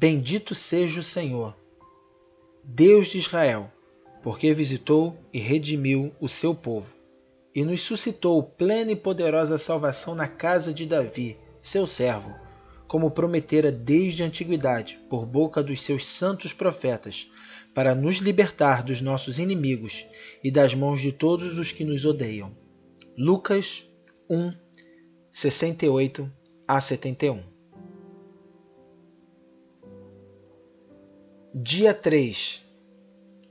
Bendito seja o Senhor, Deus de Israel, porque visitou e redimiu o seu povo, e nos suscitou plena e poderosa salvação na casa de Davi, seu servo, como prometera desde a antiguidade, por boca dos seus santos profetas, para nos libertar dos nossos inimigos e das mãos de todos os que nos odeiam. Lucas 1, 68 a 71 Dia 3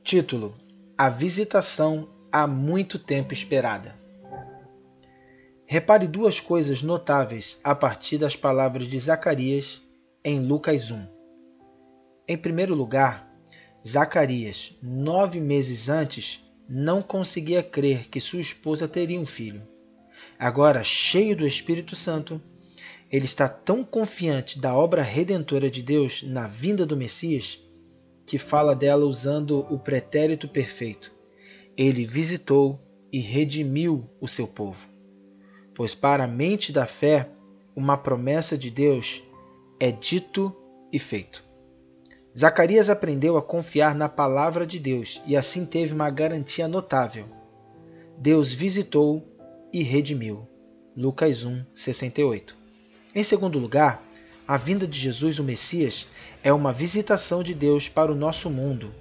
Título: A visitação há muito tempo esperada. Repare duas coisas notáveis a partir das palavras de Zacarias em Lucas 1. Em primeiro lugar, Zacarias, nove meses antes, não conseguia crer que sua esposa teria um filho. Agora, cheio do Espírito Santo, ele está tão confiante da obra redentora de Deus na vinda do Messias que fala dela usando o pretérito perfeito. Ele visitou e redimiu o seu povo. Pois para a mente da fé, uma promessa de Deus é dito e feito. Zacarias aprendeu a confiar na palavra de Deus e assim teve uma garantia notável. Deus visitou e redimiu. Lucas 1, 68. Em segundo lugar, a vinda de Jesus, o Messias, é uma visitação de Deus para o nosso mundo.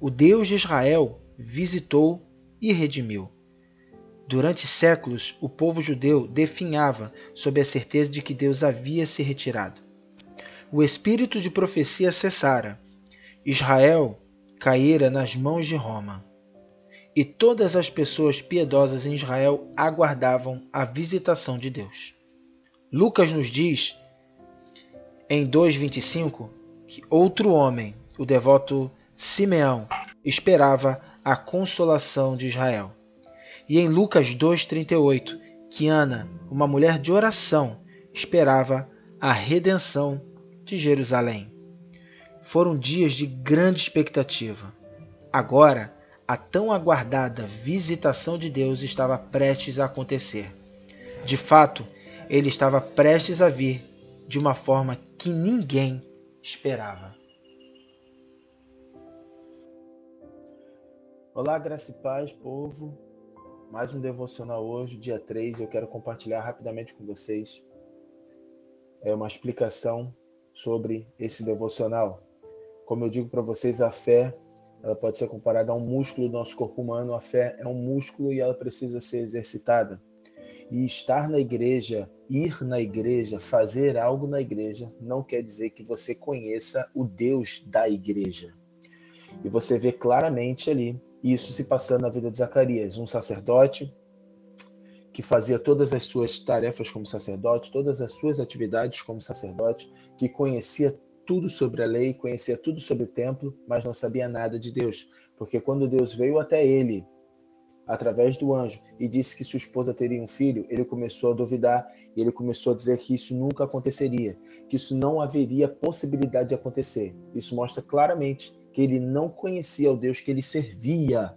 O Deus de Israel visitou e redimiu. Durante séculos, o povo judeu definhava sob a certeza de que Deus havia se retirado. O espírito de profecia cessara. Israel caíra nas mãos de Roma. E todas as pessoas piedosas em Israel aguardavam a visitação de Deus. Lucas nos diz, em 2,25, que outro homem, o devoto Simeão, esperava a consolação de Israel. E em Lucas 2,38, que Ana, uma mulher de oração, esperava a redenção de Jerusalém. Foram dias de grande expectativa. Agora, a tão aguardada visitação de Deus estava prestes a acontecer. De fato, ele estava prestes a vir de uma forma que ninguém esperava. Olá, graça e paz, povo. Mais um devocional hoje, dia 3. Eu quero compartilhar rapidamente com vocês é uma explicação sobre esse devocional. Como eu digo para vocês, a fé ela pode ser comparada a um músculo do nosso corpo humano. A fé é um músculo e ela precisa ser exercitada. E estar na igreja, ir na igreja, fazer algo na igreja, não quer dizer que você conheça o Deus da igreja. E você vê claramente ali isso se passando na vida de Zacarias, um sacerdote que fazia todas as suas tarefas como sacerdote, todas as suas atividades como sacerdote, que conhecia tudo sobre a lei, conhecia tudo sobre o templo, mas não sabia nada de Deus, porque quando Deus veio até ele através do anjo e disse que sua esposa teria um filho, ele começou a duvidar e ele começou a dizer que isso nunca aconteceria, que isso não haveria possibilidade de acontecer. Isso mostra claramente que ele não conhecia o Deus que ele servia.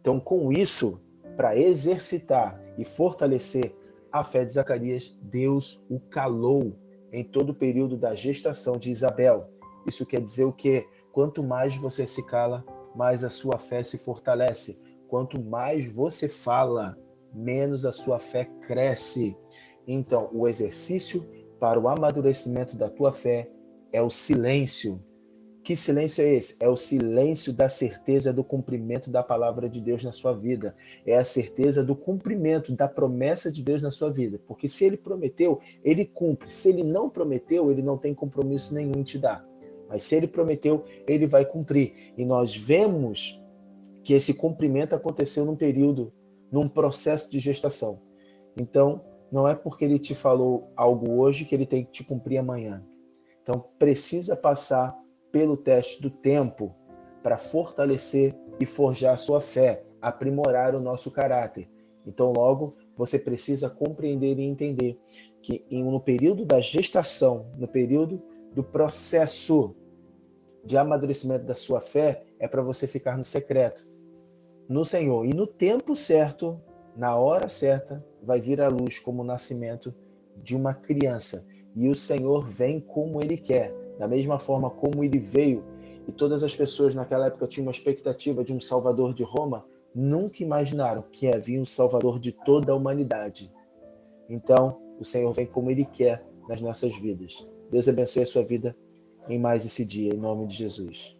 Então, com isso, para exercitar e fortalecer a fé de Zacarias, Deus o calou em todo o período da gestação de Isabel. Isso quer dizer o quê? Quanto mais você se cala, mais a sua fé se fortalece Quanto mais você fala, menos a sua fé cresce. Então, o exercício para o amadurecimento da tua fé é o silêncio. Que silêncio é esse? É o silêncio da certeza do cumprimento da palavra de Deus na sua vida. É a certeza do cumprimento da promessa de Deus na sua vida. Porque se ele prometeu, ele cumpre. Se ele não prometeu, ele não tem compromisso nenhum em te dar. Mas se ele prometeu, ele vai cumprir. E nós vemos que esse cumprimento aconteceu num período, num processo de gestação. Então, não é porque ele te falou algo hoje que ele tem que te cumprir amanhã. Então, precisa passar pelo teste do tempo para fortalecer e forjar a sua fé, aprimorar o nosso caráter. Então, logo, você precisa compreender e entender que no período da gestação, no período do processo de amadurecimento da sua fé, é para você ficar no secreto no Senhor. E no tempo certo, na hora certa, vai vir a luz como o nascimento de uma criança. E o Senhor vem como ele quer, Da mesma forma como ele veio e todas as pessoas naquela época tinham uma expectativa de um Salvador de Roma, nunca imaginaram que havia um Salvador de toda a humanidade. Então, o Senhor vem como Ele quer nas nossas vidas. Deus abençoe a sua vida em mais esse dia, em nome de Jesus.